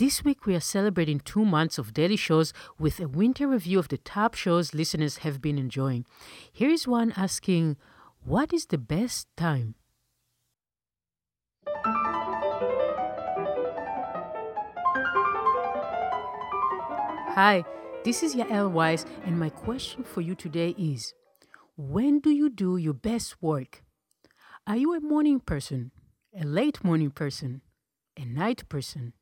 This week, we are celebrating two months of daily shows with a winter review of the top shows listeners have been enjoying. Here is one asking, What is the best time? Hi, this is Yael Weiss, and my question for you today is When do you do your best work? Are you a morning person, a late morning person, a night person?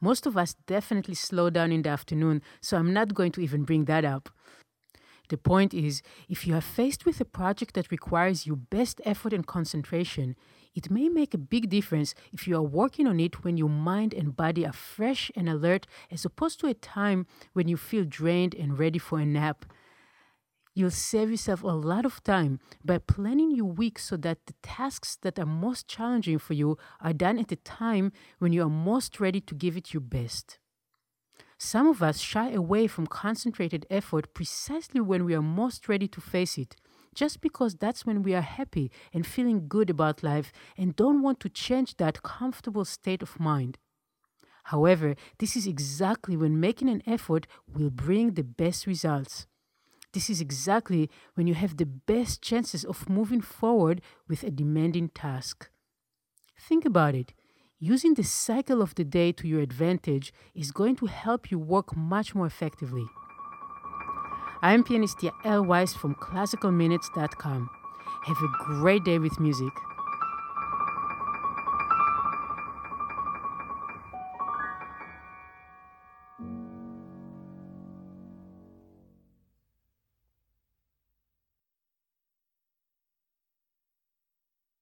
Most of us definitely slow down in the afternoon, so I'm not going to even bring that up. The point is, if you are faced with a project that requires your best effort and concentration, it may make a big difference if you are working on it when your mind and body are fresh and alert, as opposed to a time when you feel drained and ready for a nap. You'll save yourself a lot of time by planning your week so that the tasks that are most challenging for you are done at a time when you are most ready to give it your best. Some of us shy away from concentrated effort precisely when we are most ready to face it, just because that's when we are happy and feeling good about life and don't want to change that comfortable state of mind. However, this is exactly when making an effort will bring the best results. This is exactly when you have the best chances of moving forward with a demanding task. Think about it. Using the cycle of the day to your advantage is going to help you work much more effectively. I am pianist Yael Weiss from classicalminutes.com. Have a great day with music.